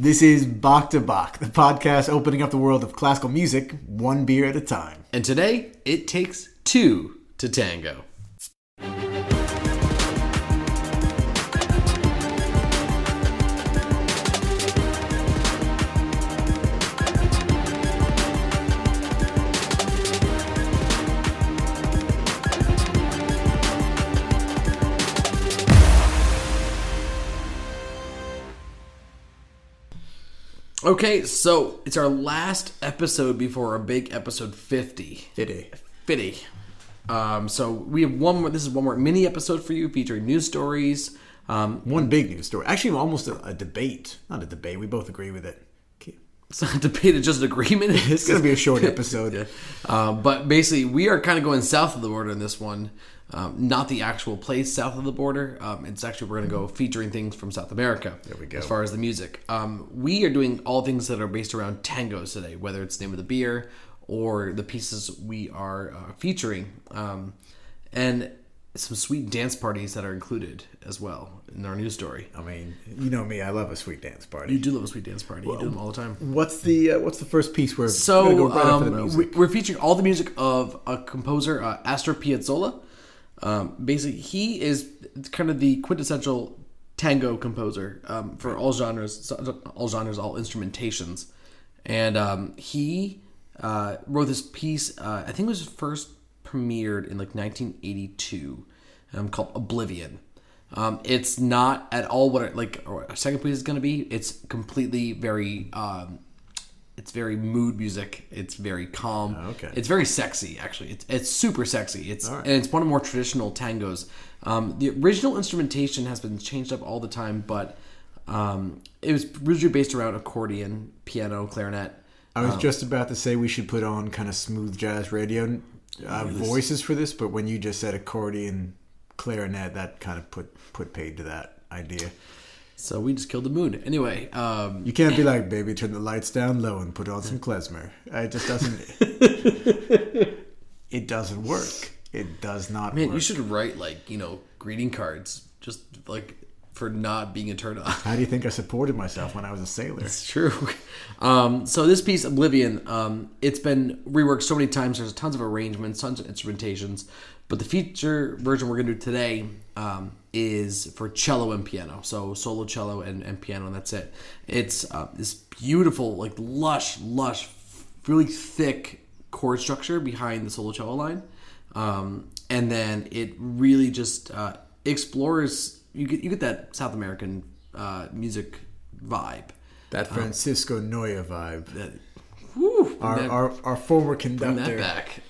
This is Bach to Bach, the podcast opening up the world of classical music one beer at a time. And today, it takes two to tango. Okay, so it's our last episode before our big episode 50. Fitty. 50. Um, so we have one more, this is one more mini episode for you featuring news stories. Um, One big news story. Actually, almost a, a debate. Not a debate. We both agree with it. It's not a debate, it's just an agreement. It's going to be a short episode. Yeah. Uh, but basically, we are kind of going south of the border in this one. Um, not the actual place south of the border. Um, it's actually, we're going to go featuring things from South America. There we go. As far as the music. Um, we are doing all things that are based around tangos today, whether it's the name of the beer or the pieces we are uh, featuring. Um, and some sweet dance parties that are included as well in our news story. I mean, you know me. I love a sweet dance party. You do love a sweet dance party. you do them all the time. What's the uh, What's the first piece we're So go right um, we're featuring all the music of a composer, uh, Astor Piazzolla. Um, basically, he is kind of the quintessential tango composer um, for all genres, all genres, all instrumentations, and um, he uh, wrote this piece. Uh, I think it was first premiered in like 1982, um, called Oblivion. Um, it's not at all what it, like our second piece is going to be. It's completely very um, it's very mood music. It's very calm. Oh, okay. It's very sexy, actually. It's, it's super sexy. It's right. and it's one of the more traditional tangos. Um, the original instrumentation has been changed up all the time, but um, it was originally based around accordion, piano, clarinet. I was just about to say we should put on kind of smooth jazz radio uh, voices for this, but when you just said accordion, clarinet, that kind of put put paid to that idea. So we just killed the moon. Anyway, um, You can't be like, baby, turn the lights down low and put on some klezmer. It just doesn't. it doesn't work. It does not man, work. you should write like you know greeting cards, just like for not being a turn on. How do you think I supported myself when I was a sailor? It's true. Um, so this piece, Oblivion, um, it's been reworked so many times. There's tons of arrangements, tons of instrumentations. But the feature version we're going to do today um, is for cello and piano. So solo cello and, and piano, and that's it. It's uh, this beautiful, like lush, lush, really thick chord structure behind the solo cello line. Um, and then it really just uh, explores, you get, you get that South American uh, music vibe. That Francisco Noya vibe. That, whew, Our, that- our, our former bring conductor. that back.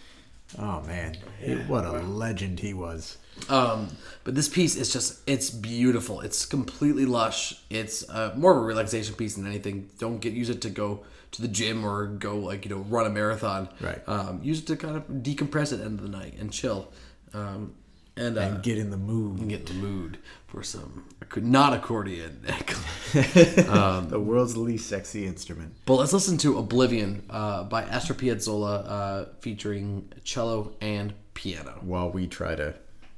Oh man, He- what a legend he was. Um, but this piece is just it's beautiful. It's completely lush. It's uh, more of a relaxation piece than anything. Don't get use it to go to the gym or go like you know run a marathon. Right. Um, use it to kind of decompress at the end of the night and chill. Um, and, uh, And get in the mood. get in the mood for some not accordion. The world's least sexy instrument. but let's listen to Oblivion uh, by Astor Piazzolla uh, featuring cello and piano. While we try to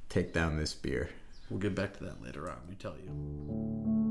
take down this beer. We'll get back to that later on. We tell you.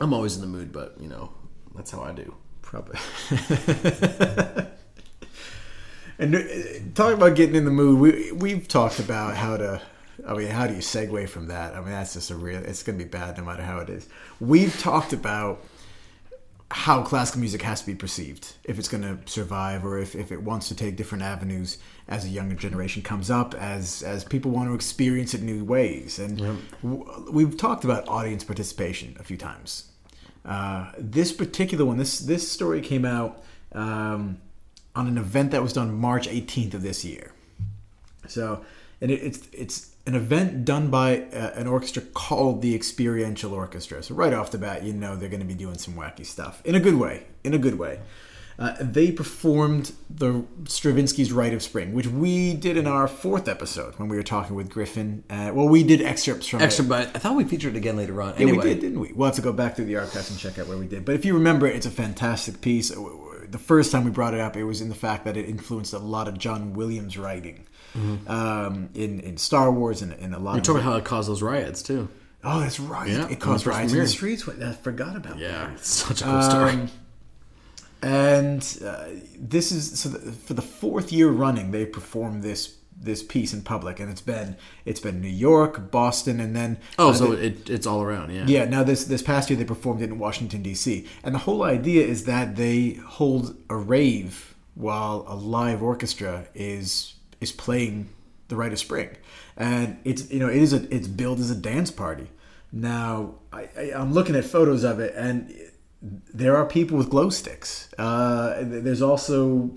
I'm always in the mood, but you know, that's how I do. Probably. and uh, talking about getting in the mood, we we've talked about how to. I mean, how do you segue from that? I mean, that's just a real. It's going to be bad no matter how it is. We've talked about how classical music has to be perceived if it's going to survive or if, if it wants to take different avenues as a younger generation comes up as as people want to experience it in new ways and w- we've talked about audience participation a few times uh, this particular one this this story came out um, on an event that was done march 18th of this year so and it, it's it's an event done by uh, an orchestra called the Experiential Orchestra. So right off the bat, you know they're going to be doing some wacky stuff in a good way. In a good way. Uh, they performed the Stravinsky's Rite of Spring, which we did in our fourth episode when we were talking with Griffin. Uh, well, we did excerpts from Extra, it. but I thought we featured it again later on. Yeah, Anyway, we did, didn't we? We'll have to go back through the archives and check out where we did. But if you remember, it's a fantastic piece. The first time we brought it up, it was in the fact that it influenced a lot of John Williams' writing um, in in Star Wars and, a lot You're of. talking about how it caused those riots too. oh, that's right. Yeah, it caused on the first riots in the streets. I forgot about that. Yeah, such a cool story. And uh, this is so the, for the fourth year running they perform this this piece in public and it's been it's been New York, Boston and then oh, uh, so the- it, it's all around. Yeah. yeah, now this this past year they performed it in Washington D.C. and the whole idea is that they hold a rave while a live orchestra is is playing the Rite of Spring, and it's you know it is a it's billed as a dance party. Now I, I, I'm looking at photos of it and there are people with glow sticks. Uh, there's also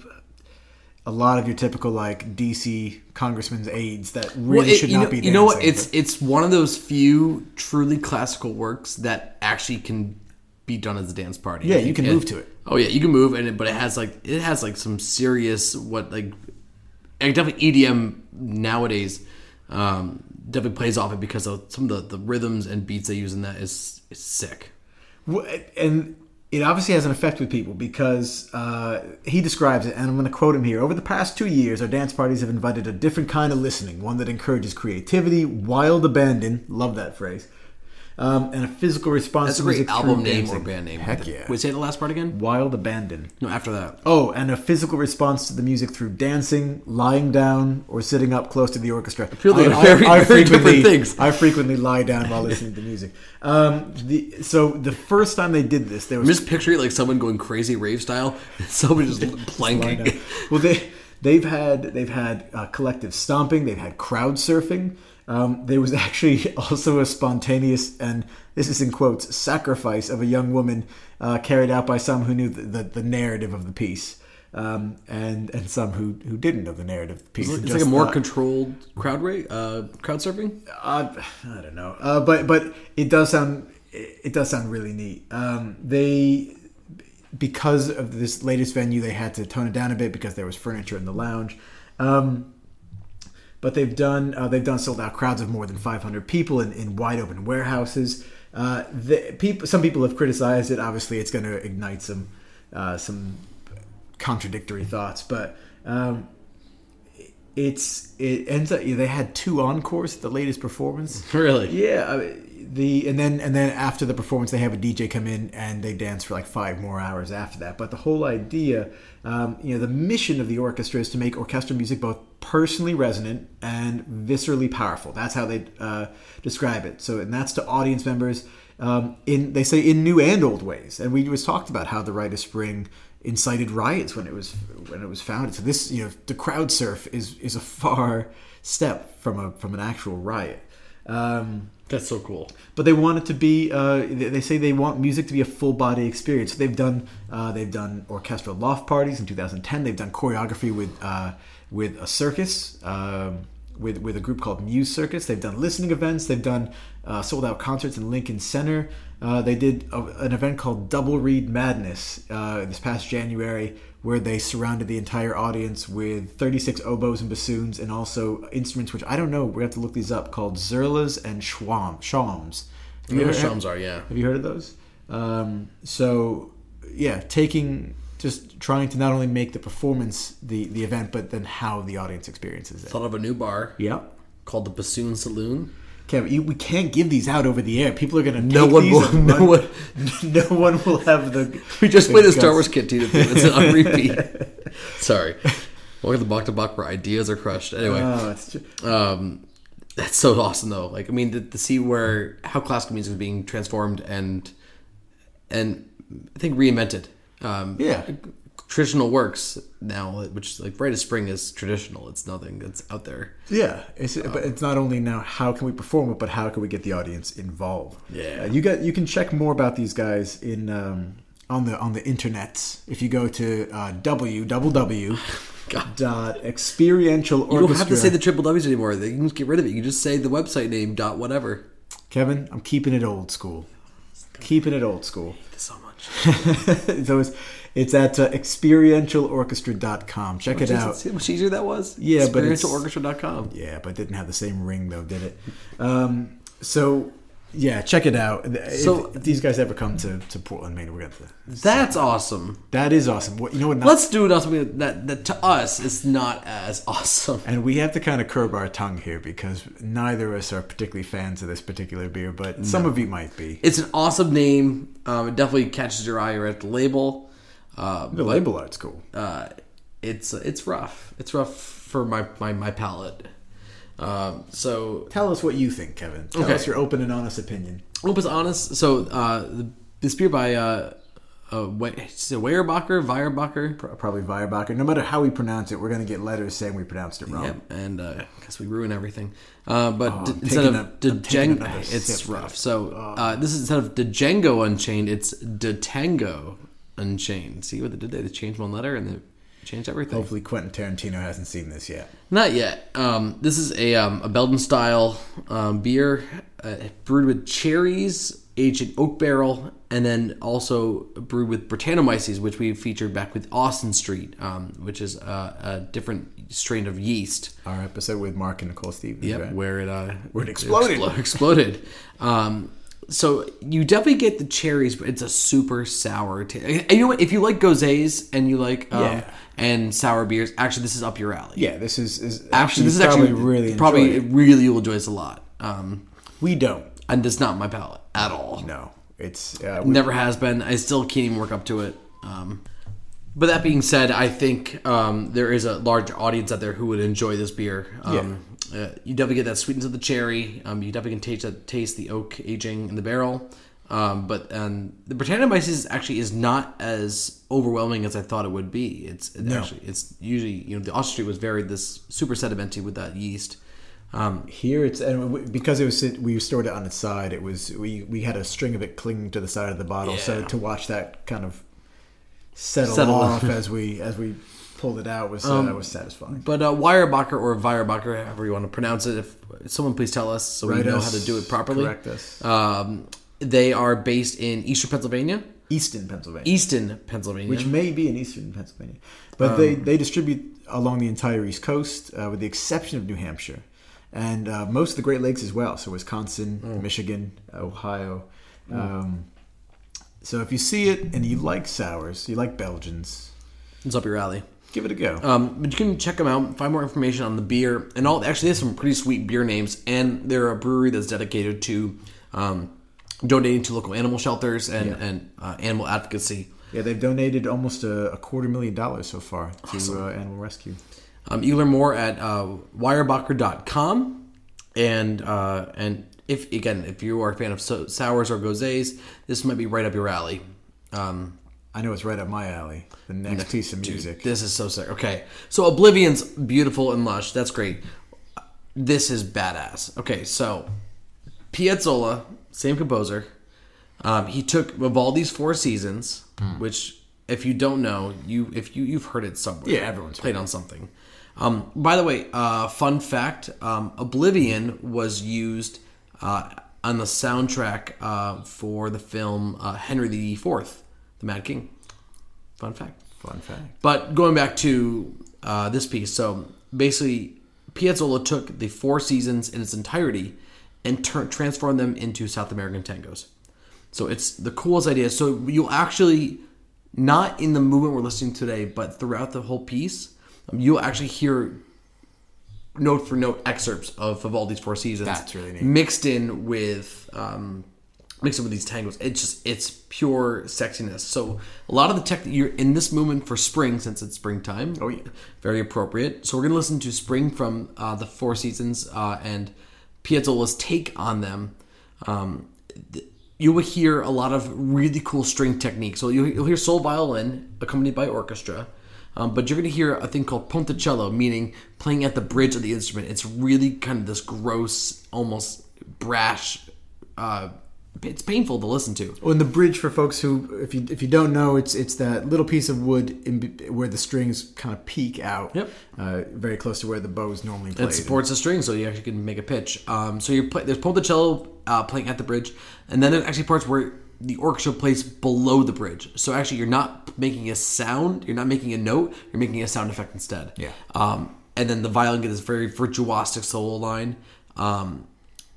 a lot of your typical like DC congressman's aides that really Well, it- should you not know, be. You know what? dancing, It's it's one of those few truly classical works that actually can be done as a dance party. Yeah, you can And- move to it. Oh yeah, you can move, and it, but it has like it has like some serious what like and definitely EDM nowadays um, definitely plays off it because of some of the, the rhythms and beats they use in that is is sick. And it obviously has an effect with people because uh, he describes it, and I'm going to quote him here. Over the past two years, our dance parties have invited a different kind of listening, one that encourages creativity, wild abandon, love that phrase, um, and a physical response That's a to great music album name dancing. or band name. Heck yeah. Wait, say the last part again. Wild abandon. No, after that. Oh, and a physical response to the music through dancing, lying down, or sitting up close to the orchestra. I feel like very- very different frequently, things. I frequently lie down while listening to music. Um, the, so the first time they did this, there was I'm just picturing like someone going crazy rave style, and somebody just planking. well, they they've had they've had uh, collective stomping. They've had crowd surfing. Um, there was actually also a spontaneous and this is in quotes sacrifice of a young woman uh, carried out by some who knew the, the, the narrative of the piece. Um, and and some who, who didn't know the narrative of the piece. It's like a more thought- controlled crowd rate, uh, crowd surfing. uh, I don't know, uh, but but it does sound it does sound really neat. Um, they because of this latest venue, they had to tone it down a bit because there was furniture in the lounge. Um, but they've done uh, they've done sold out crowds of more than 500 people in, in wide open warehouses. Uh, the people, some people have criticized it. Obviously, it's going to ignite some uh, some contradictory thoughts, but um, it's it ends up they had two encores at the latest performance. Really? Yeah, I- the and then and then after the performance, they have a DJ come in and they dance for like five more hours after that. But the whole idea, um, you know, the mission of the orchestra is to make orchestral music both personally resonant and viscerally powerful. That's how they uh, describe it. So, and that's to audience members um, in they say in new and old ways. And we just talked about how the Rite of Spring incited riots when it was when it was founded. So this, you know, the crowd surf is is a far step from a from an actual riot. Um, That's so cool. but they want it to be. Uh, they they say they want music to be a full body experience. So they've done uh, they've done orchestral loft parties in 2010. They've done choreography with uh, with a circus. Um, with, with a group called Muse Circus, they've done listening events. They've done uh, sold out concerts in Lincoln Center. Uh, they did a, an event called Double Reed Madness uh, this past January, where they surrounded the entire audience with 36 oboes and bassoons, and also instruments which I don't know. We have to look these up called zurnas and schwam, shawms. Have You ever- shams are, yeah. have you heard of those? Um, so yeah, taking just trying to not only make the performance the the event, but then how the audience experiences it. Thought of a new bar Yeah. called the Bassoon Saloon. Kevin, you, we can't give these out over the air. People are gonna No take one will- no one- no one will have the. We just played the Star. Wars cantina theme. It's on repeat. Sorry. Welcome to the Bach to Bach where ideas are crushed. Anyway, Oh, it's just, um, that's so awesome though. Like, I mean, to, to see where how classical music is being transformed and and I think reinvented. Um, Yeah. Traditional works now, which like Rite of Spring is traditional. It's nothing that's out there. yeah, it's, but it's not only now how can we perform it, but how can we get the audience involved? Yeah. Uh, you got you can check more about these guys in um, on the on the internets if you go to uh, www. God. Dot experiential You don't have to say the triple W's anymore. They can just get rid of it. You can just say the website name dot whatever. Kevin, I'm keeping it old school. Keeping it old school. So much. so it's, it's at uh, experientialorchestra.com. Check it out. See how much easier that was? Yeah, but it's- experientialorchestra.com. Yeah, but it didn't have the same ring though, did it? Um, so yeah, check it out. So- if these guys ever come to, to Portland, Maine, we're gonna. Have to, That's awesome. that is awesome. What you know what? Not, Let's do something that, that to us is not as awesome. and we have to kind of curb our tongue here because neither of us are particularly fans of this particular beer, but some of you might be. It's an awesome name. Um, it definitely catches your eye. You're at the label. Uh, The label art's cool. uh, it's it's rough. It's rough for my my, my palate. Um, so Tell us what you think, Kevin. Tell Okay. us your open and honest opinion. Opus Honest. So uh, the, this beer by uh, uh, Wa- is it Weyerbacher, Weyerbacher. Probably Weyerbacher. No matter how we pronounce it, we're gonna get letters saying we pronounced it wrong. Yep, and uh, I we ruin everything. Uh, but Oh, d- instead of a- Django, it's. Oh. rough. So uh, this is instead of Django Unchained, it's Detango Unchained. See what they did? They changed one letter and they changed everything. Hopefully, Quentin Tarantino hasn't seen this yet. Not yet. Um, this is a, um, a Belgian style um, beer uh, brewed with cherries, aged in oak barrel, and then also brewed with Brettanomyces, which we featured back with Austin Street, um, which is uh, a different strain of yeast. Our episode with Mark and Nicole Stevens. Yep, right? where it uh, Where it exploded. explo- exploded. So you definitely get the cherries, but it's a super sour. T- and you know what? If you like goses and you like um, Yeah. and sour beers, actually this is up your alley. Yeah, this is, is Actually, this is probably actually really probably really will enjoy this a lot. Um, we don't. and it's not my palate at all. No, it's uh, Never has been. I still can't even work up to it. Um, but that being said, I think um, there is a large audience out there who would enjoy this beer. Um, uh, you definitely get that sweetness of the cherry. Um, you definitely can taste that, taste the oak aging in the barrel. Um, but um, the Brettanomyces actually is not as overwhelming as I thought it would be. It's it actually it's usually you know the Street was very this super sedimenty with that yeast. Um, here it's and because it was we stored it on its side. It was we we had a string of it clinging to the side of the bottle. So to watch that kind of settle, Settle. off as we as we pulled it out was uh, was satisfying. But uh, Weyerbacher or Weyerbacher, however you want to pronounce it, if someone please tell us so we know us, how to do it properly. correct us. Um, they are based in Eastern Pennsylvania, Easton, Pennsylvania. Easton, Pennsylvania. which may be in eastern Pennsylvania. But they, they distribute along the entire East Coast, uh, with the exception of New Hampshire, and uh, most of the Great Lakes as well. So Wisconsin, Michigan, Ohio. Um, so if you see it and you like sours, you like Belgians, it's up your alley. Give it a go. Um, but you can check them out, find more information on the beer, and all. Actually, they have some pretty sweet beer names, and they're a brewery that's dedicated to um, donating to local animal shelters and and uh, animal advocacy. yeah, they've donated almost a, a quarter million dollars so far to uh, animal rescue. Um, you can learn more at uh, weyerbacher.com. And uh, and if again, if you are a fan of so- sours or goses, this might be right up your alley. Um, I know it's right up my alley. The next piece of music. this is so sick. Okay, so Oblivion's beautiful and lush. That's great. This is badass. Okay, so Piazzolla, same composer. Um, he took Vivaldi's Four Seasons, which, if you don't know, you if you you've heard it somewhere. Yeah, everyone's played on something. Um, by the way, uh, fun fact: um, Oblivion was used uh, on the soundtrack uh, for the film uh, Henry the Fourth, the Mad King. Fun fact. Fun fact. But going back to uh, this piece, so basically, Piazzolla took the four seasons in its entirety and tur- transformed them into South American tangos. So it's the coolest idea. So you'll actually, not in the movement we're listening to today, but throughout the whole piece, um, you'll actually hear note for note excerpts of Vivaldi's Four Seasons. That's really neat. Mixed in with um, mixed in with these tangos. It's just it's pure sexiness. So a lot of the tech that you're in this movement for spring, since it's springtime. Oh, yeah. very appropriate. So we're gonna listen to Spring from uh, the Four Seasons uh, and Piazzolla's take on them. Um, th- you will hear a lot of really cool string techniques. So you'll, you'll hear sole violin accompanied by orchestra. Um, but you're going to hear a thing called ponticello, meaning playing at the bridge of the instrument. It's really kind of this gross, almost brash. Uh, it's painful to listen to. Well, and the bridge for folks who, if you if you don't know, it's it's that little piece of wood in, where the strings kind of peek out. Yep. Uh, very close to where the bow is normally played. It supports the string, so you actually can make a pitch. Um, so you're play, there's ponticello uh, playing at the bridge, and then there's actually parts where the orchestra plays below the bridge. So actually, you're not making a sound, you're not making a note, you're making a sound effect instead. Yeah. Um, and then the violin gets this very virtuosic solo line. Um,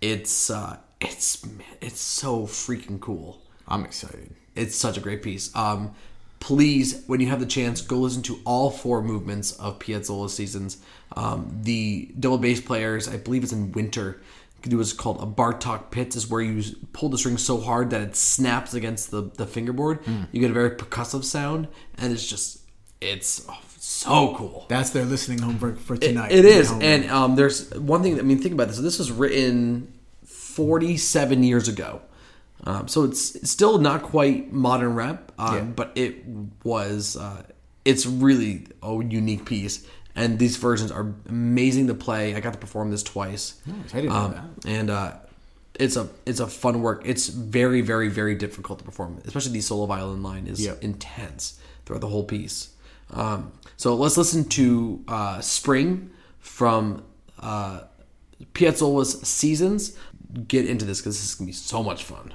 it's uh, it's it's so freaking cool. I'm excited. It's such a great piece. Um, please, when you have the chance, go listen to all four movements of Piazzolla's seasons. Um, the double bass players, I believe it's in winter, it was called a Bartok pizz, is where you pull the string so hard that it snaps against the, the fingerboard. You get a very percussive sound, and it's just, it's oh, so cool. That's their listening homework for tonight. It is, Homework. and um, there's one thing. I mean, think about this. This was written 47 years ago, um, so it's still not quite modern rap, um, Yeah. but it was. Uh, it's really a unique piece, and these versions are amazing to play. I got to perform this twice, Nice. I didn't know um, that. and uh, it's a it's a fun work. It's very very very difficult to perform, especially the solo violin line is Yep. intense throughout the whole piece. Um, so let's listen to uh, "Spring" from uh, Piazzolla's "Seasons." Get into this because this is gonna be so much fun.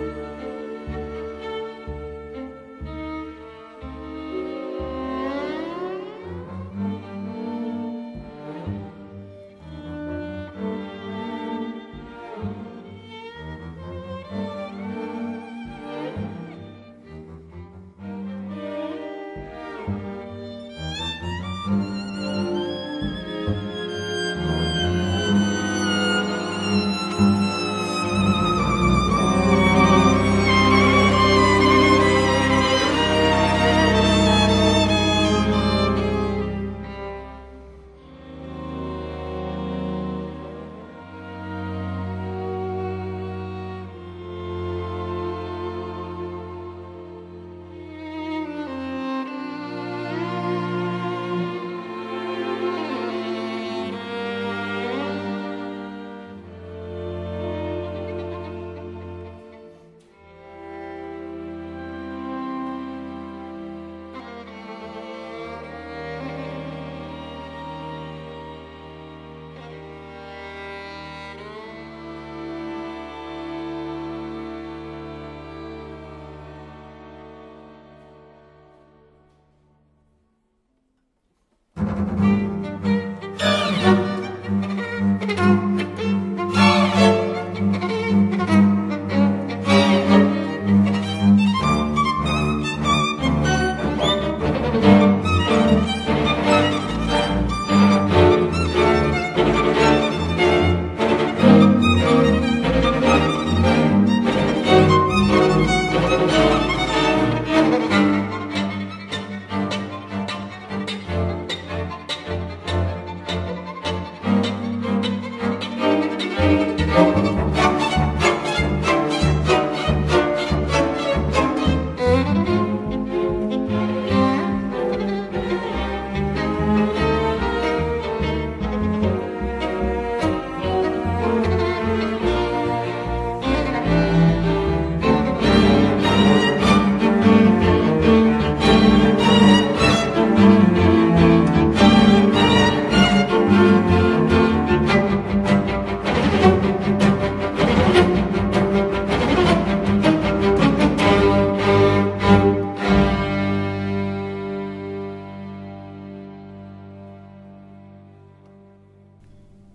Bye.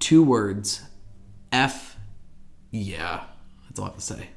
Two words. F. Yeah. That's all I have to say.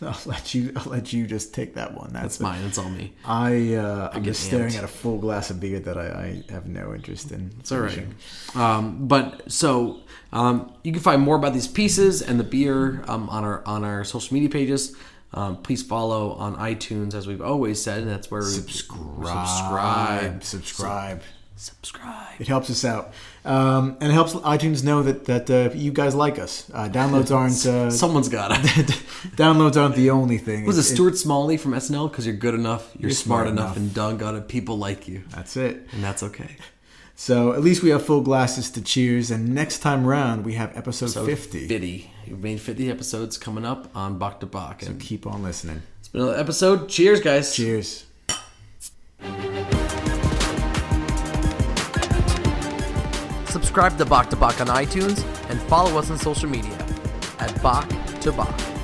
I'll let you. I'll let you just take that one. That's, That's mine. That's all me. I. Uh, I'm just staring amped. at a full glass of beer that I, I have no interest in. It's all right. Um, but so um, you can find more about these pieces and the beer um, on our on our social media pages. Um, please follow on iTunes, as we've always said, and that's where we Subscribe. Subscribe. subscribe. It helps us out, um, and it helps iTunes know that that uh, you guys like us. Uh, downloads aren't uh, Someone's got it. downloads aren't the only thing. Was it It- Stuart Smalley from SNL? Because you're good enough, you're, smart, smart enough, enough. and doggone it, people like you, That's it. and that's okay. So at least we have full glasses to cheers, and next time round we have episode So fifty. 50. We've made 50 episodes coming up on Bach to Bach. And Keep on listening. it's been another episode. Cheers, guys. Cheers. Subscribe to Bach to Bach on iTunes and follow us on social media at Bach to Bach.